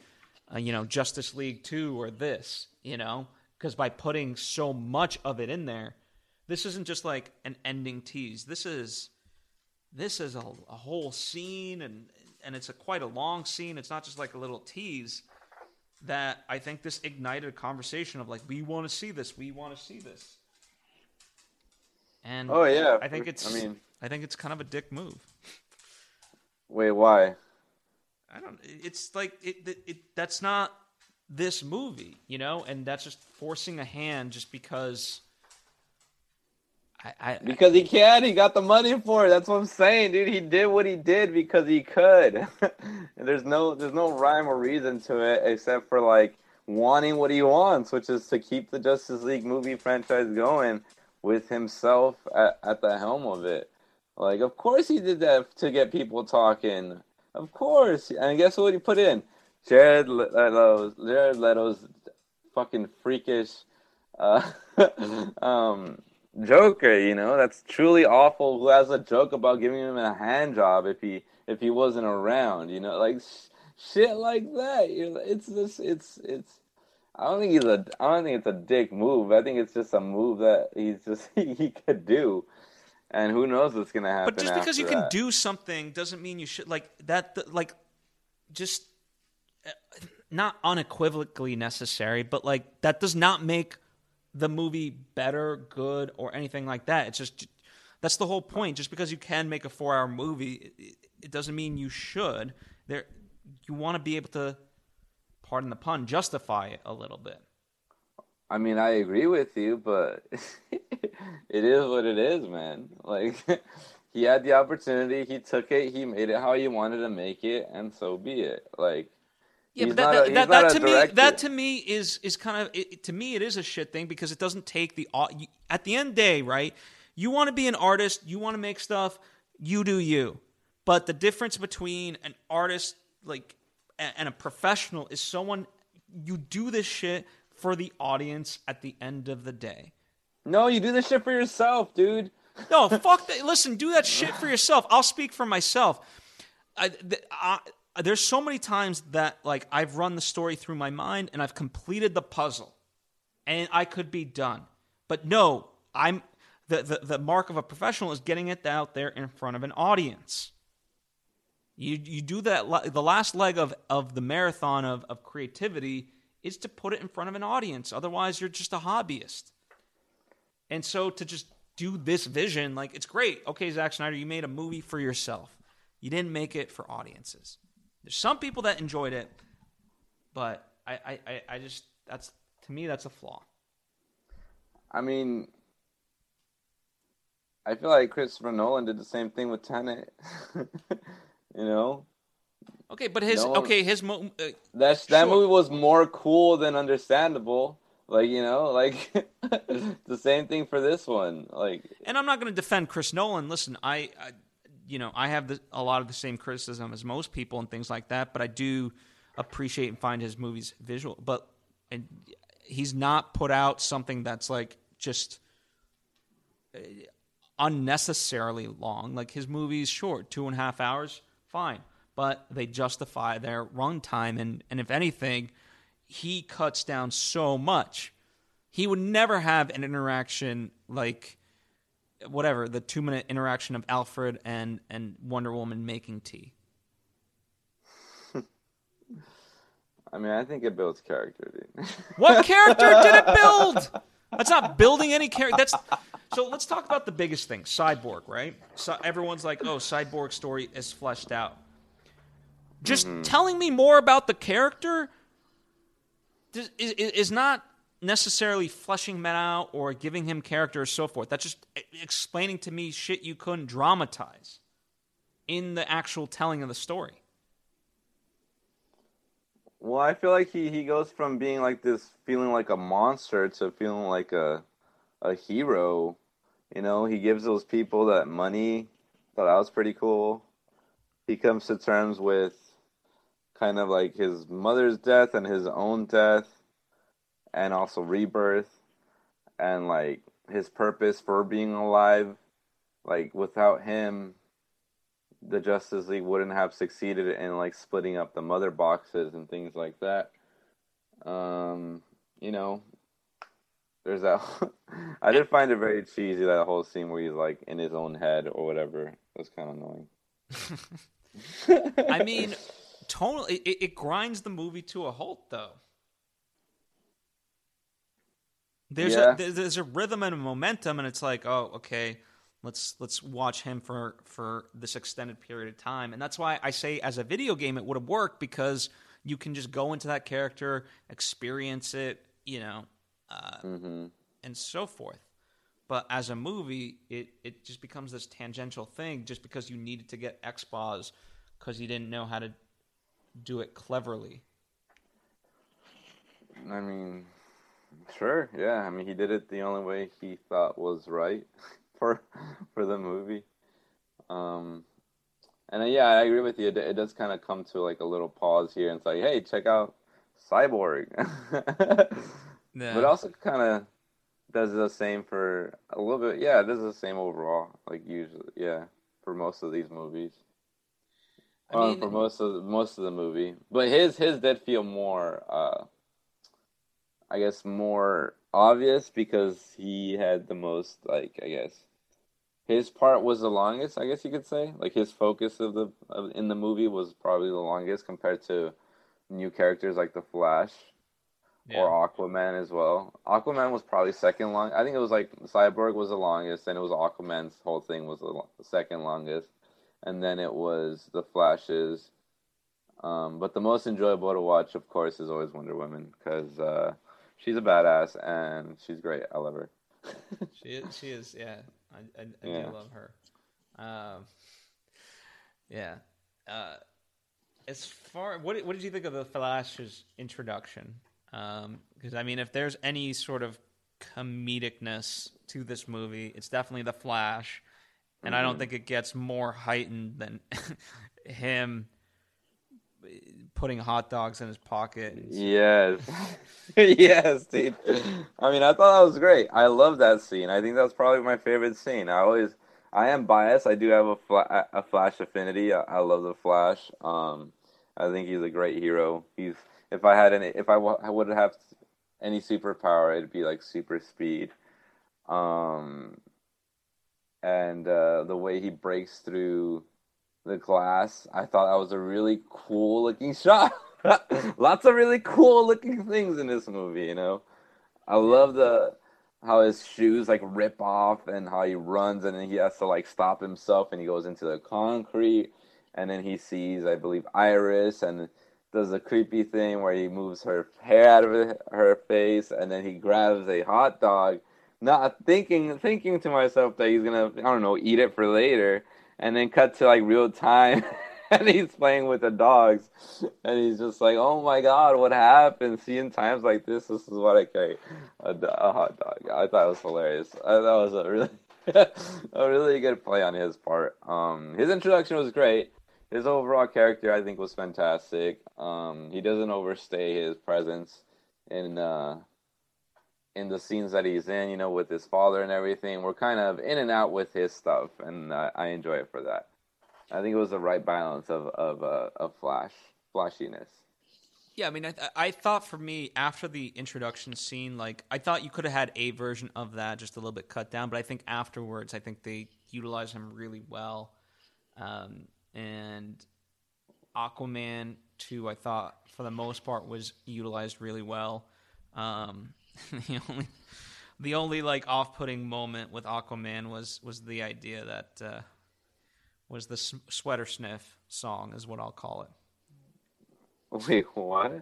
uh, you know, Justice League two or this, you know, because by putting so much of it in there, this isn't just like an ending tease. This is this is a, a whole scene, and and it's a quite a long scene. It's not just like a little tease. That I think this ignited a conversation of like, we want to see this, we want to see this. And oh yeah, I think it's. I mean, I think it's kind of a dick move. Wait, why? I don't. It's like it, it, it. That's not this movie, you know, and that's just forcing a hand just because. I, I, because he can, he got the money for it. That's what I'm saying, dude. He did what he did because he could. and there's no, there's no rhyme or reason to it except for like wanting what he wants, which is to keep the Justice League movie franchise going with himself at, at the helm of it. Like, of course he did that to get people talking. Of course. And guess what he put in? Jared Leto's, Jared Leto's fucking freakish uh, um, Joker, you know, that's truly awful. Who has a joke about giving him a hand job if he if he wasn't around, you know, like sh- shit like that. It's just it's it's I don't think he's a. I don't think it's a dick move. I think it's just a move that he's just he could do, and who knows what's gonna happen. But just because you that. can do something doesn't mean you should like that. Like, just uh, not unequivocally necessary, but like that does not make the movie better, good, or anything like that. It's just that's the whole point. Just because you can make a four-hour movie, it, it doesn't mean you should. There, you want to be able to pardon the pun, justify it a little bit. I mean, I agree with you, but it is what it is, man. Like he had the opportunity, he took it, he made it how he wanted to make it, and so be it. Like yeah, but that, that, a, that, that to me that to me is is kind of it, to me it is a shit thing because it doesn't take the at the end the day right. You want to be an artist, you want to make stuff, you do you. But the difference between an artist like and a professional is someone you do this shit for the audience at the end of the day. No, you do this shit for yourself, dude. no, fuck that. Listen, do that shit for yourself. I'll speak for myself. I, I, there's so many times that like I've run the story through my mind and I've completed the puzzle, and I could be done. But no, I'm the, the, the mark of a professional is getting it out there in front of an audience. You you do that. The last leg of of the marathon of of creativity is to put it in front of an audience. Otherwise, you're just a hobbyist. And so to just do this vision, like it's great. Okay, Zack Snyder, you made a movie for yourself. You didn't make it for audiences. There's some people that enjoyed it, but I, I, I just that's to me that's a flaw. I mean, I feel like Christopher Nolan did the same thing with Tenet. you know. Okay, but his no, okay his mo- uh, that that sure. movie was more cool than understandable. Like you know, like the same thing for this one. Like, and I'm not going to defend Chris Nolan. Listen, I, I you know, I have the, a lot of the same criticism as most people and things like that, but I do appreciate and find his movies visual. But and he's not put out something that's like just uh, unnecessarily long. Like his movies, short, two and a half hours, fine, but they justify their runtime. And and if anything, he cuts down so much. He would never have an interaction like whatever the two minute interaction of Alfred and and Wonder Woman making tea. I mean, I think it builds character, dude. What character did it build? That's not building any character. That's so. Let's talk about the biggest thing, Cyborg. Right? So everyone's like, "Oh, Cyborg story is fleshed out." Just mm-hmm. telling me more about the character is, is not necessarily fleshing men out or giving him character or so forth. That's just explaining to me shit you couldn't dramatize in the actual telling of the story. Well, I feel like he, he goes from being like this, feeling like a monster, to feeling like a a hero. You know, he gives those people that money. Thought that was pretty cool. He comes to terms with kind of like his mother's death and his own death and also rebirth and like his purpose for being alive like without him the justice league wouldn't have succeeded in like splitting up the mother boxes and things like that. Um you know there's that i did find it very cheesy that whole scene where he's like in his own head or whatever. It was kind of annoying. I mean totally it, it grinds the movie to a halt though. There's yeah. a there's a rhythm and a momentum, and it's like, oh, okay, let's let's watch him for for this extended period of time, and that's why I say as a video game it would have worked because you can just go into that character, experience it, you know, uh, mm-hmm. and so forth. But as a movie, it it just becomes this tangential thing just because you needed to get expos because you didn't know how to do it cleverly. I mean, Sure, yeah. I mean, he did it the only way he thought was right for for the movie. Um, and uh, yeah, I agree with you. It, it does kind of come to like a little pause here and say, "Hey, check out Cyborg," yeah. but also kind of does the same for a little bit. Yeah, it does the same overall. Like usually, yeah, for most of these movies. I mean, um, for most of most of the movie, but his his did feel more. Uh, I guess more obvious because he had the most like I guess his part was the longest. I guess you could say like his focus of the of, in the movie was probably the longest compared to new characters like the Flash yeah. or Aquaman as well. Aquaman was probably second long. I think it was like Cyborg was the longest, and it was Aquaman's whole thing was the second longest, and then it was the Flash's. Um, but the most enjoyable to watch, of course, is always Wonder Woman because uh, she's a badass and she's great. I love her. she is. She is. Yeah, I, I, I yeah. do love her. Um, yeah. Uh, as far what what did you think of the Flash's introduction? Because um, I mean, if there's any sort of comedicness to this movie, it's definitely the Flash, and mm-hmm. I don't mm-hmm. think it gets more heightened than him putting hot dogs in his pocket. Yes, yes, dude. I mean, I thought that was great. I love that scene. I think that's probably my favorite scene. I always, I am biased. I do have a fla- a Flash affinity. I, I love the Flash. Um, I think he's a great hero. He's if I had any, if I, w- I would have any superpower, it'd be like super speed. Um, and uh, the way he breaks through the glass. I thought that was a really cool looking shot. lots of really cool looking things in this movie. You know, I love the how his shoes like rip off and how he runs and then he has to like stop himself and he goes into the concrete and then he sees I believe Iris and does a creepy thing where he moves her hair out of her face and then he grabs a hot dog not thinking thinking to myself that he's gonna I don't know eat it for later and then cut to like real time and he's playing with the dogs, and he's just like, "Oh my god, what happened?" Seeing times like this, this is what I carry a, a hot dog. I thought it was hilarious. I, that was a really, a really good play on his part. Um, his introduction was great. His overall character, I think, was fantastic. Um, he doesn't overstay his presence in uh, in the scenes that he's in. You know, with his father and everything. We're kind of in and out with his stuff, and uh, I enjoy it for that. I think it was the right balance of of uh, of flash flashiness. Yeah, I mean, I, I thought for me after the introduction scene, like I thought you could have had a version of that, just a little bit cut down. But I think afterwards, I think they utilized him really well. Um, and Aquaman too, I thought for the most part was utilized really well. Um, the only the only like off putting moment with Aquaman was was the idea that. Uh, was the sweater sniff song, is what I'll call it. Wait, what?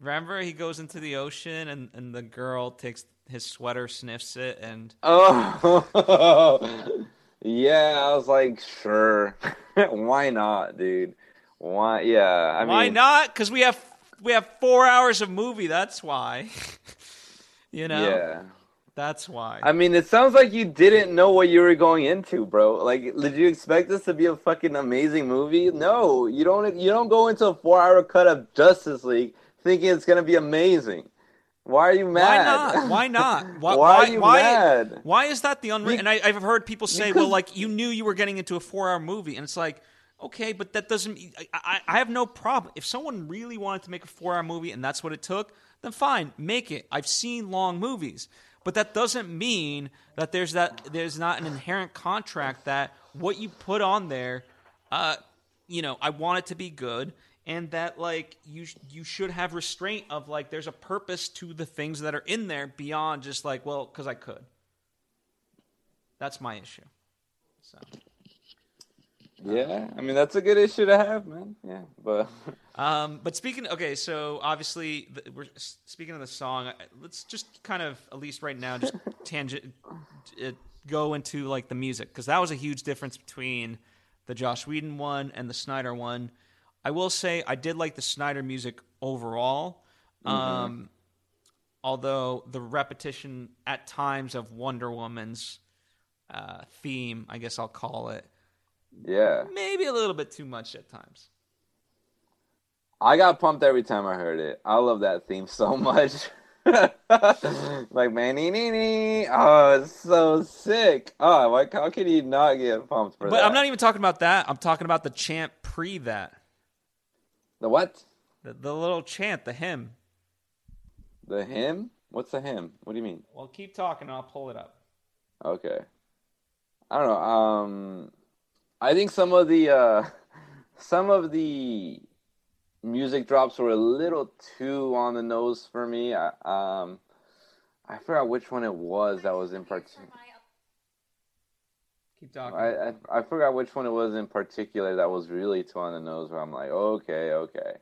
Remember, he goes into the ocean and, and the girl takes his sweater, sniffs it, and. Oh! yeah, I was like, sure. Why not, dude? Why? Yeah, I Why mean, not? Because we have we have four hours of movie. That's why. You know. Yeah. That's why. I mean, it sounds like you didn't know what you were going into, bro. Like, did you expect this to be a fucking amazing movie? No, you don't. You don't go into a four-hour cut of Justice League thinking it's gonna be amazing. Why are you Why mad? not? Why not? Why, why are you why, mad? Why is that the unreal? And I, have heard people say, because, "Well, like you knew you were getting into a four-hour movie," and it's like, okay, but that doesn't. I, I, I have no problem if someone really wanted to make a four-hour movie and that's what it took. Then fine, make it. I've seen long movies. But that doesn't mean that there's that there's not an inherent contract that what you put on there, uh, you know, I want it to be good, and that like you you should have restraint of like there's a purpose to the things that are in there beyond just like well because I could. That's my issue. So. Yeah, I mean that's a good issue to have, man. Yeah, but um, but speaking, okay, so obviously we're speaking of the song. Let's just kind of at least right now just tangent uh, go into like the music because that was a huge difference between the Joss Whedon one and the Snyder one. I will say I did like the Snyder music overall. Mm-hmm. Um, although the repetition at times of Wonder Woman's uh, theme, I guess I'll call it, yeah. Maybe a little bit too much at times. I got pumped every time I heard it. I love that theme so much. like man, nee, nee, nee. oh, it's so sick. Oh, why, how can you not get pumped for but that? But I'm not even talking about that. I'm talking about the chant pre that. The what? The, the little chant, the hymn. The hymn? What's the hymn? What do you mean? Well, keep talking. I'll pull it up. Okay. I don't know. Um, I think some of the uh, some of the music drops were a little too on the nose for me. I, um, I forgot which one it was that was in particular. Keep talking. I, I, I forgot which one it was in particular that was really too on the nose. Where I'm like, okay, okay,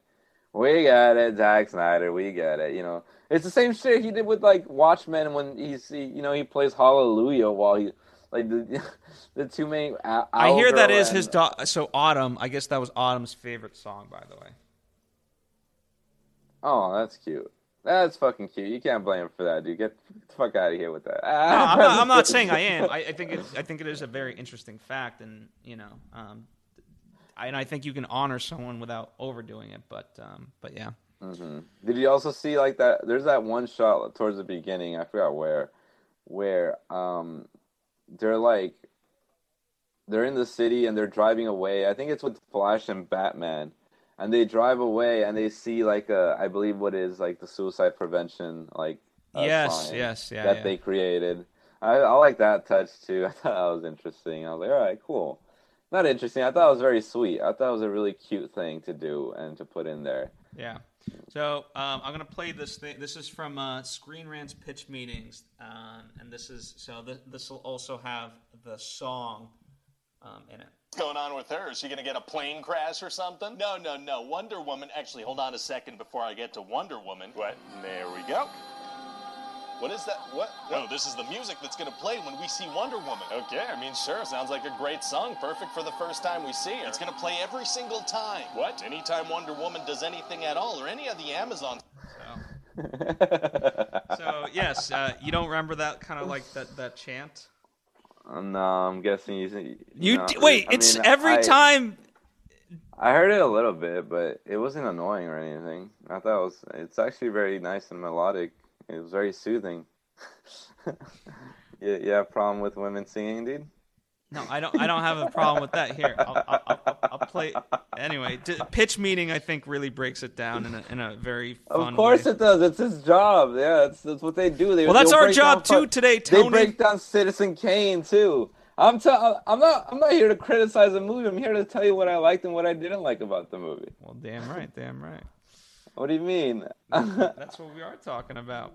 we got it, Zack Snyder, we get it. You know, it's the same shit he did with like Watchmen when he's he, you know he plays Hallelujah while he like the the two main. I hear that is his do- so Autumn. I guess that was Autumn's favorite song, by the way. Oh, that's cute. That's fucking cute. You can't blame him for that, dude. Get the fuck out of here with that. No, I'm, not, I'm not saying I am. I, I think it, I think it is a very interesting fact, and you know, um, I, and I think you can honor someone without overdoing it. But um, but yeah. Mm-hmm. Did you also see like that? There's that one shot towards the beginning. I forgot where, where um, they're like they're in the city and they're driving away. I think it's with Flash and Batman. And they drive away and they see like a I believe what is like the suicide prevention like uh, yes yes yeah that yeah. they created. I, I like that touch too. I thought that was interesting. I was like, all right, cool. Not interesting. I thought it was very sweet. I thought it was a really cute thing to do and to put in there. Yeah. So um, I'm gonna play this thing. This is from uh, Screen Rant's pitch meetings, um, and this is so th- this will also have the song um, in it. What's going on with her? Is she going to get a plane crash or something? No, no, no. Wonder Woman. Actually, hold on a second before I get to Wonder Woman. What? There we go. What is that? What? No, this is the music that's going to play when we see Wonder Woman. Okay, I mean, sure. Sounds like a great song. Perfect for the first time we see her. It's going to play every single time. What? Anytime Wonder Woman does anything at all, or any of the Amazon. So, so yes, uh, you don't remember that kind of like that that chant. no, I'm guessing you. You, You know, d- wait. I it's mean, every I- time. I heard it a little bit, but it wasn't annoying or anything. I thought it was. It's actually very nice and melodic. It was very soothing. you, you have a problem with women singing, dude? No, I don't. I don't have a problem with that. Here, I'll, I'll, I'll, I'll play. Anyway, d- pitch meeting I think really breaks it down in a, in a very fun Of course way. it does. It's his job. Yeah, it's that's what they do. They, Well, that's our job down too today, They break down Citizen Kane too. I'm t- I'm not I'm not here to criticize the movie. I'm here to tell you what I liked and what I didn't like about the movie. Well, damn right, damn right. What do you mean? That's what we are talking about.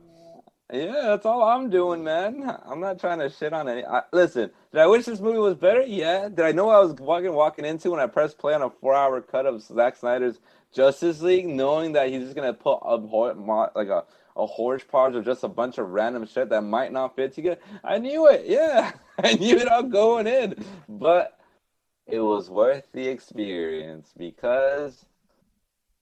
Yeah, that's all I'm doing, man. I'm not trying to shit on any. I, listen, did I wish this movie was better? Yeah. Did I know I was walking walking into when I pressed play on a four-hour cut of Zack Snyder's Justice League, knowing that he's just gonna put a like a a hodgepodge of just a bunch of random shit that might not fit together? I knew it. Yeah, I knew it all going in, but it was worth the experience because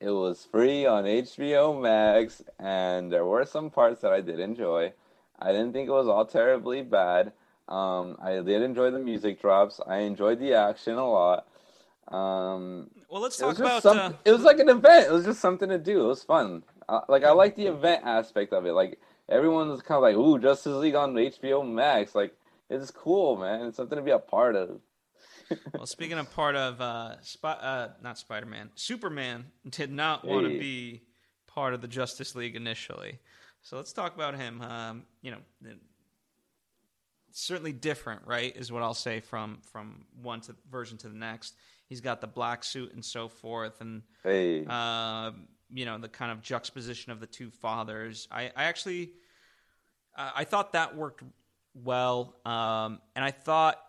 it was free on HBO Max, and there were some parts that I did enjoy. I didn't think it was all terribly bad. Um, I did enjoy the music drops. I enjoyed the action a lot. Um, Well, let's talk about. some, Uh, it was like an event. It was just something to do. It was fun. Uh, like I like the event aspect of it. Like everyone was kind of like, "Ooh, Justice League on HBO Max." Like it's cool, man. It's something to be a part of. well, speaking of part of uh, Spy, uh, not Spider-Man, Superman did not want to Hey. be part of the Justice League initially. So let's talk about him. Um, you know, certainly different, right? Is what I'll say from from one to version to the next. He's got the black suit and so forth, and Hey, uh, you know the kind of juxtaposition of the two fathers. I, I actually, uh, I thought that worked well, um, and I thought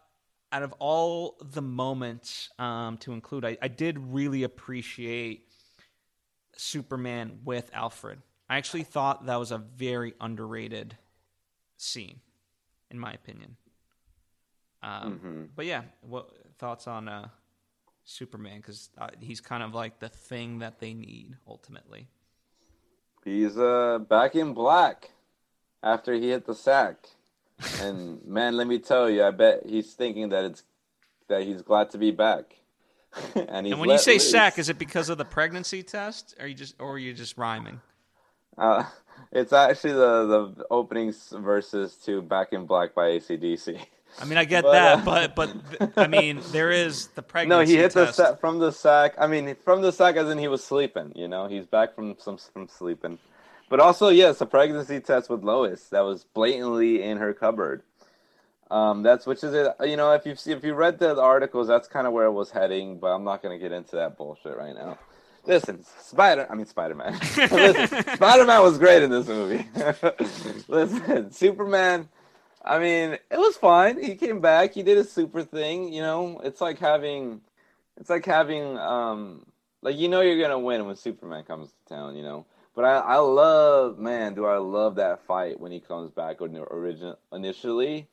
out of all the moments um, to include, I, I did really appreciate Superman with Alfred. I actually thought that was a very underrated scene, in my opinion. Um, Mhm. But yeah, what thoughts on uh, Superman? Because uh, he's kind of like the thing that they need ultimately. he's uh back in black after he hit the sack, and man, let me tell you, I bet he's thinking that it's that he's glad to be back. and he's and when you say loose. sack, is it because of the pregnancy test? Or you just, or are you just rhyming? Uh, it's actually the the opening verses to "Back in Black" by ACDC. I mean, I get But, that, uh, but but I mean, there is the pregnancy. No, he hit the sack from the sack. I mean, from the sack as in he was sleeping. You know, he's back from some from sleeping. But also, yes, a pregnancy test with Lois that was blatantly in her cupboard. Um, that's which is it. You know, if you see if you read the articles, that's kind of where it was heading. But I'm not gonna get into that bullshit right now. Listen, Spider. I mean, Spider Man. Listen, Spider Man was great in this movie. Listen, Superman. I mean, it was fine. He came back. He did a super thing. You know, it's like having, it's like having, um, like you know you're gonna win when Superman comes to town. You know, but I, I love, man, do I love that fight when he comes back origin initially,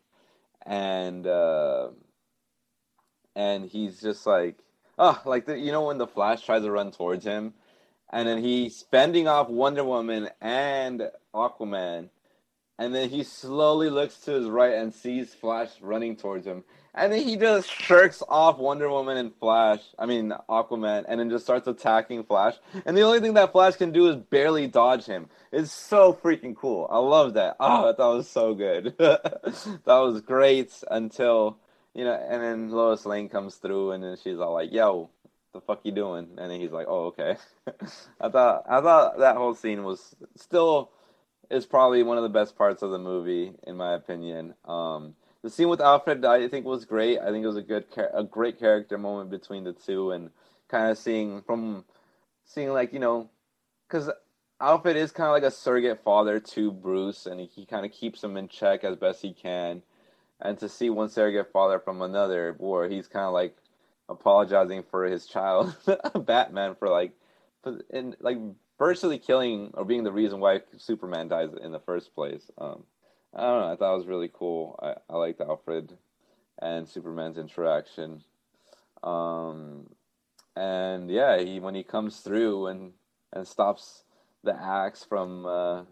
and uh, and he's just like, oh, like the, you know when the Flash tries to run towards him, and then he's fending off Wonder Woman and Aquaman. And then he slowly looks to his right and sees Flash running towards him. And then he just shirks off Wonder Woman and Flash, I mean Aquaman, and then just starts attacking Flash. And the only thing that Flash can do is barely dodge him. It's so freaking cool. I love that. Oh, that was so good. that was great until, you know, and then Lois Lane comes through and then she's all like, yo, the fuck you doing? And then he's like, oh, okay. I thought I thought that whole scene was still is probably one of the best parts of the movie, in my opinion. Um, the scene with Alfred, I think, was great. I think it was a good, a great character moment between the two, and kind of seeing from seeing like you know because Alfred is kind of like a surrogate father to Bruce, and he, kind of keeps him in check as best he can. And to see one surrogate father from another, boy, he's kind of like apologizing for his child, Batman, for like, and like virtually killing or being the reason why Superman dies in the first place. Um, I don't know. I thought it was really cool. I, I liked Alfred and Superman's interaction. Um, and yeah, he when he comes through and and stops the axe from uh,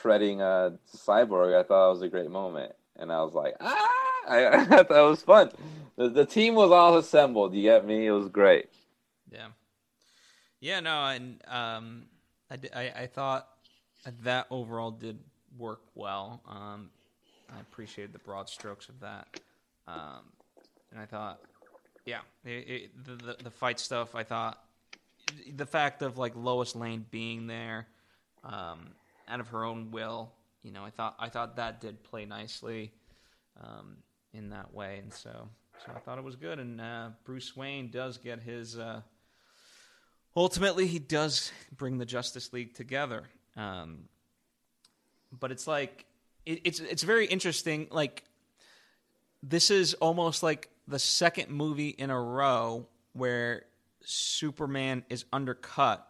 shredding a cyborg, I thought it was a great moment, and I was like, ah! I, I thought it was fun. The, the team was all assembled. You get me? It was great. Yeah. Yeah. No, and um, I, I, I thought that overall did work well. Um, I appreciated the broad strokes of that, um, and I thought, yeah, it, it, the, the the fight stuff. I thought the fact of like Lois Lane being there, um, out of her own will. You know, I thought I thought that did play nicely um, in that way, and so so I thought it was good. And uh, Bruce Wayne does get his. Uh, ultimately, he does bring the Justice League together. Um, but it's like it, it's it's very interesting. Like this is almost like the second movie in a row where Superman is undercut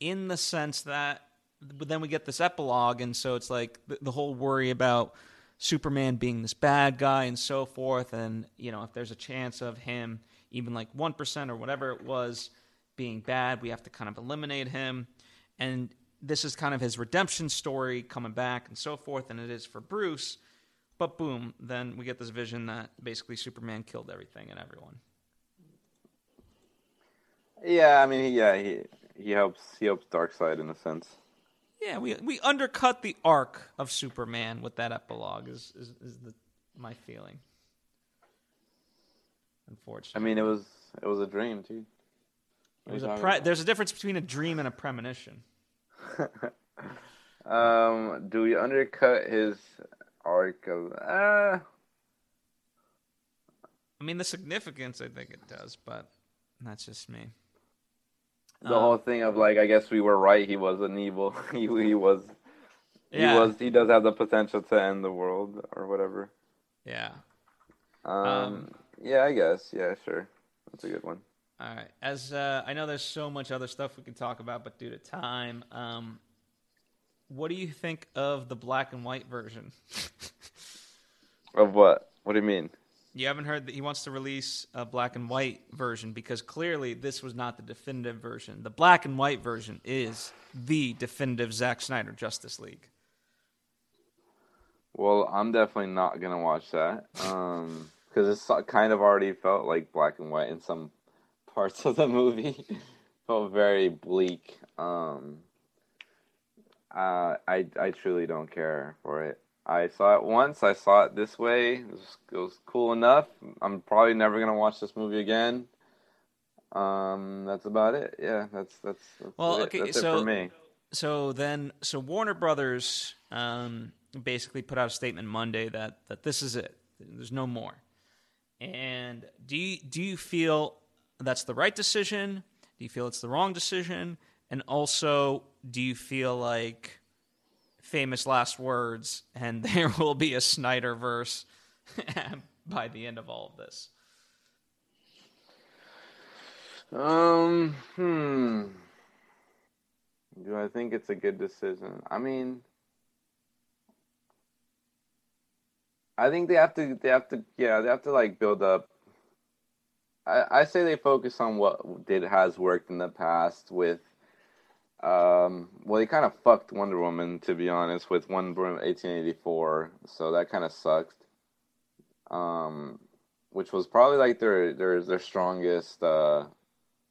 in the sense that but then we get this epilogue and so it's like the, the, whole worry about Superman being this bad guy and so forth and you know if there's a chance of him even like 1% or whatever it was being bad we have to kind of eliminate him and this is kind of his redemption story coming back and so forth, and it is for Bruce. But boom, then we get this vision that basically Superman killed everything and everyone. Yeah, I mean, yeah, he he helps he helps Darkseid in a sense. Yeah, we we undercut the arc of Superman with that epilogue. Is is, is the my feeling. Unfortunately, I mean, it was it was a dream too. It was a pre- there's a difference between a dream and a premonition. um, do we undercut his arc of? Uh... I mean, the significance, I think it does, but that's just me. The um, whole thing of like, I guess we were right. He was an evil. he he was. Yeah. He was. He does have the potential to end the world or whatever. Yeah. Um, um. Yeah, I guess. Yeah, sure. That's a good one. All right. As uh, I know, there's so much other stuff we can talk about, but due to time, um, what do you think of the black and white version? of what? What do you mean? You haven't heard that he wants to release a black and white version because clearly this was not the definitive version. The black and white version is the definitive Zack Snyder Justice League. Well, I'm definitely not gonna watch that because um, it's kind of already felt like black and white in some parts of the movie felt very bleak. Um, uh, I I truly don't care for it. I saw it once. I saw it this way. It was, it was cool enough. I'm probably never gonna watch this movie again. Um, that's about it. Yeah, that's that's, that's well, it. okay. That's so, for me. So then, so Warner Brothers um, basically put out a statement Monday that that this is it. There's no more. And do you, do you feel that's the right decision? Do you feel it's the wrong decision? And also, do you feel like famous last words and there will be a Snyder verse by the end of all of this? Um, hmm. Do I think it's a good decision? I mean, I think they have to, they have to, yeah, they have to like build up I, I say they focus on what did has worked in the past with um, well, they kind of fucked Wonder Woman, to be honest, with Wonder Woman 1884. So that kind of sucked. Um, which was probably like their their their strongest uh,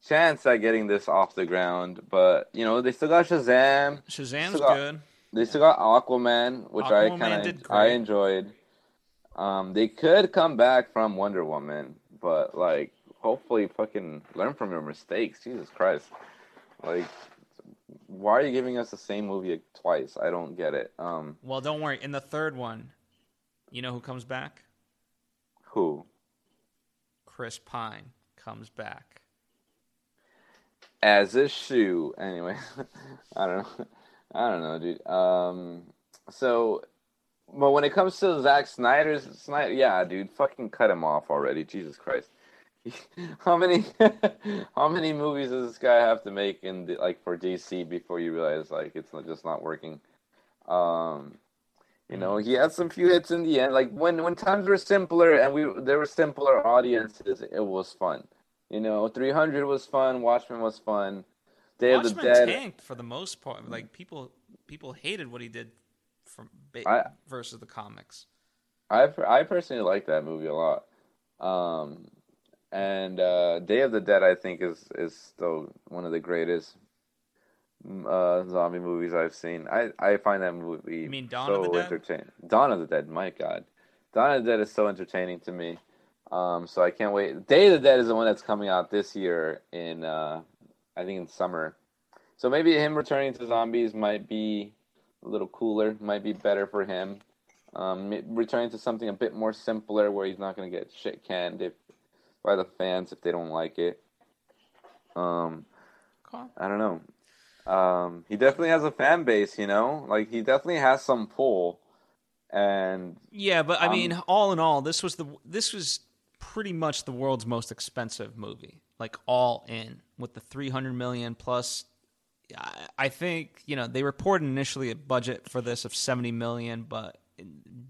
chance at getting this off the ground. But you know, they still got Shazam. Shazam's got, good. They still got Aquaman, which Aquaman I kind of I enjoyed. Um, they could come back from Wonder Woman, but like hopefully fucking learn from your mistakes. Jesus Christ. Like why are you giving us the same movie twice? I don't get it. Um Well, don't worry. In the third one, you know who comes back? Who? Chris Pine comes back. as a shoe. Anyway, I don't know. I don't know, dude. Um, so, but when it comes to Zack Snyder's Snyder, yeah, dude, fucking cut him off already. Jesus Christ. how many how many movies does this guy have to make in the, like for DC before you realize like it's not, just not working? Um, you know, he had some few hits in the end. Like when when times were simpler and we there were simpler audiences, it was fun. You know, 300 was fun. Watchmen was fun. Day Watchmen of the Dead tanked for the most part. Like people people hated what he did from I, versus the comics. I I personally like that movie a lot. Um, and uh, Day of the Dead, I think, is is still one of the greatest mm, uh, zombie movies I've seen. I, I find that movie you mean Dawn so entertaining. Dawn of the Dead, my God, Dawn of the Dead is so entertaining to me. Um, so I can't wait. Day of the Dead is the one that's coming out this year in uh, I think in summer. So maybe him returning to zombies might be a little cooler, might be better for him. Um, returning to something a bit more simpler where he's not going to get shit canned if by the fans if they don't like it. Um, I don't know. Um, he definitely has a fan base, you know. Like he definitely has some pull. And yeah, but I um, mean, all in all, this was the this was pretty much the world's most expensive movie, like all in with the three hundred million plus. I think you know they reported initially a budget for this of seventy million, but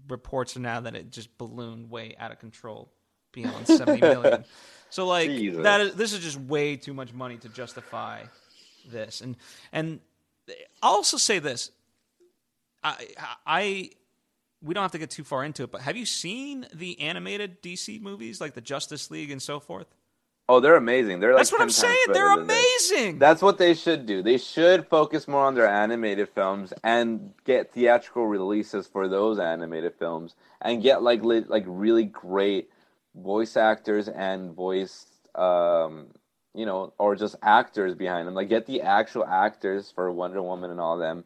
reports are now that it just ballooned way out of control beyond 70 million. So like Jesus. that is this is just way too much money to justify this. And and I'll also say this. I I we don't have to get too far into it, but have you seen the animated DC movies like the Justice League and so forth? Oh, they're amazing. They're like That's what I'm saying. They're amazing. That's what they should do. They should focus more on their animated films and get theatrical releases for those animated films and get like like really great voice actors and voice um, you know, or just actors behind them. Like get the actual actors for Wonder Woman and all them,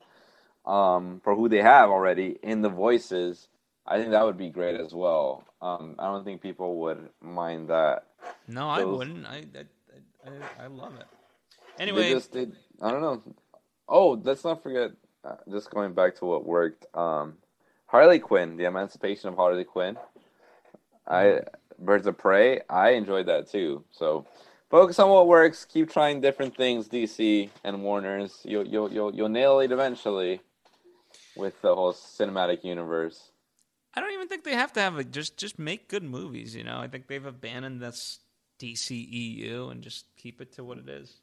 um, for who they have already in the voices. I think that would be great as well. Um, I don't think people would mind that. No, Those, I wouldn't. I, I, I, I love it. Anyway, just, they, I don't know. Oh, let's not forget. Uh, just going back to what worked. Um, Harley Quinn, the Emancipation of Harley Quinn. I Birds of Prey, I enjoyed that too. So focus on what works. Keep trying different things, DC and Warner's. You'll you'll you'll you'll nail it eventually with the whole cinematic universe. I don't even think they have to have a just just make good movies. You know, I think they've abandoned this DCEU and just keep it to what it is.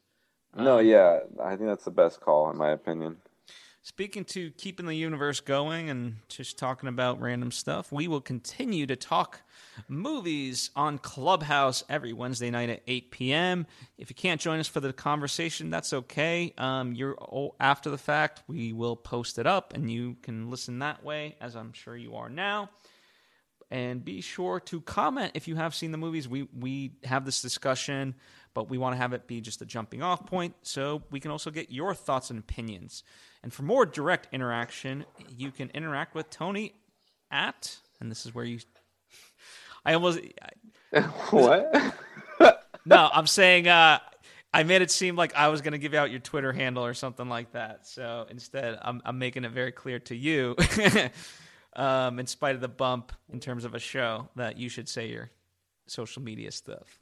No, um, yeah, I think that's the best call in my opinion. Speaking to keeping the universe going and just talking about random stuff, we will continue to talk movies on Clubhouse every Wednesday night at 8 p.m. If you can't join us for the conversation, that's okay. Um, you're after the fact. We will post it up, and you can listen that way, as I'm sure you are now. And be sure to comment if you have seen the movies. We we have this discussion, but we want to have it be just a jumping off point, so we can also get your thoughts and opinions. And for more direct interaction, you can interact with Tony at, and this is where you. I almost. what? no, I'm saying uh, I made it seem like I was going to give out your Twitter handle or something like that. So instead, I'm, I'm making it very clear to you, um, in spite of the bump in terms of a show, that you should say your social media stuff.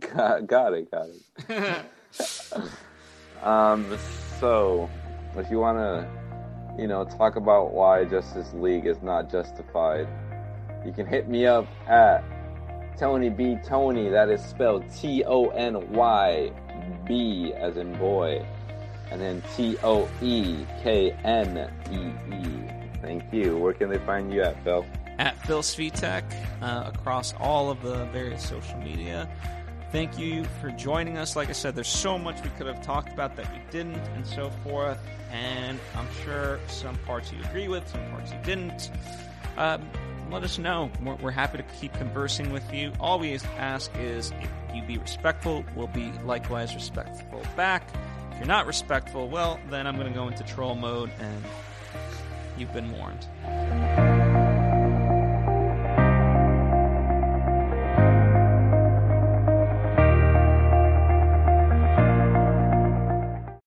Got, got it, got it. um, so if you want to, you know, talk about why Justice League is not justified, you can hit me up at Tony B Tony. That is spelled T O N Y B as in boy, and then T O E K N E E. Thank you. Where can they find you at, Phil? At Phil Svitek uh, across all of the various social media. Thank you for joining us. Like I said, there's so much we could have talked about that we didn't, and so forth. And I'm sure some parts you agree with, some parts you didn't. Um, let us know. We're, we're, happy to keep conversing with you. All we ask is if you be respectful, we'll be likewise respectful back. If you're not respectful, well, then I'm going to go into troll mode, and you've been warned.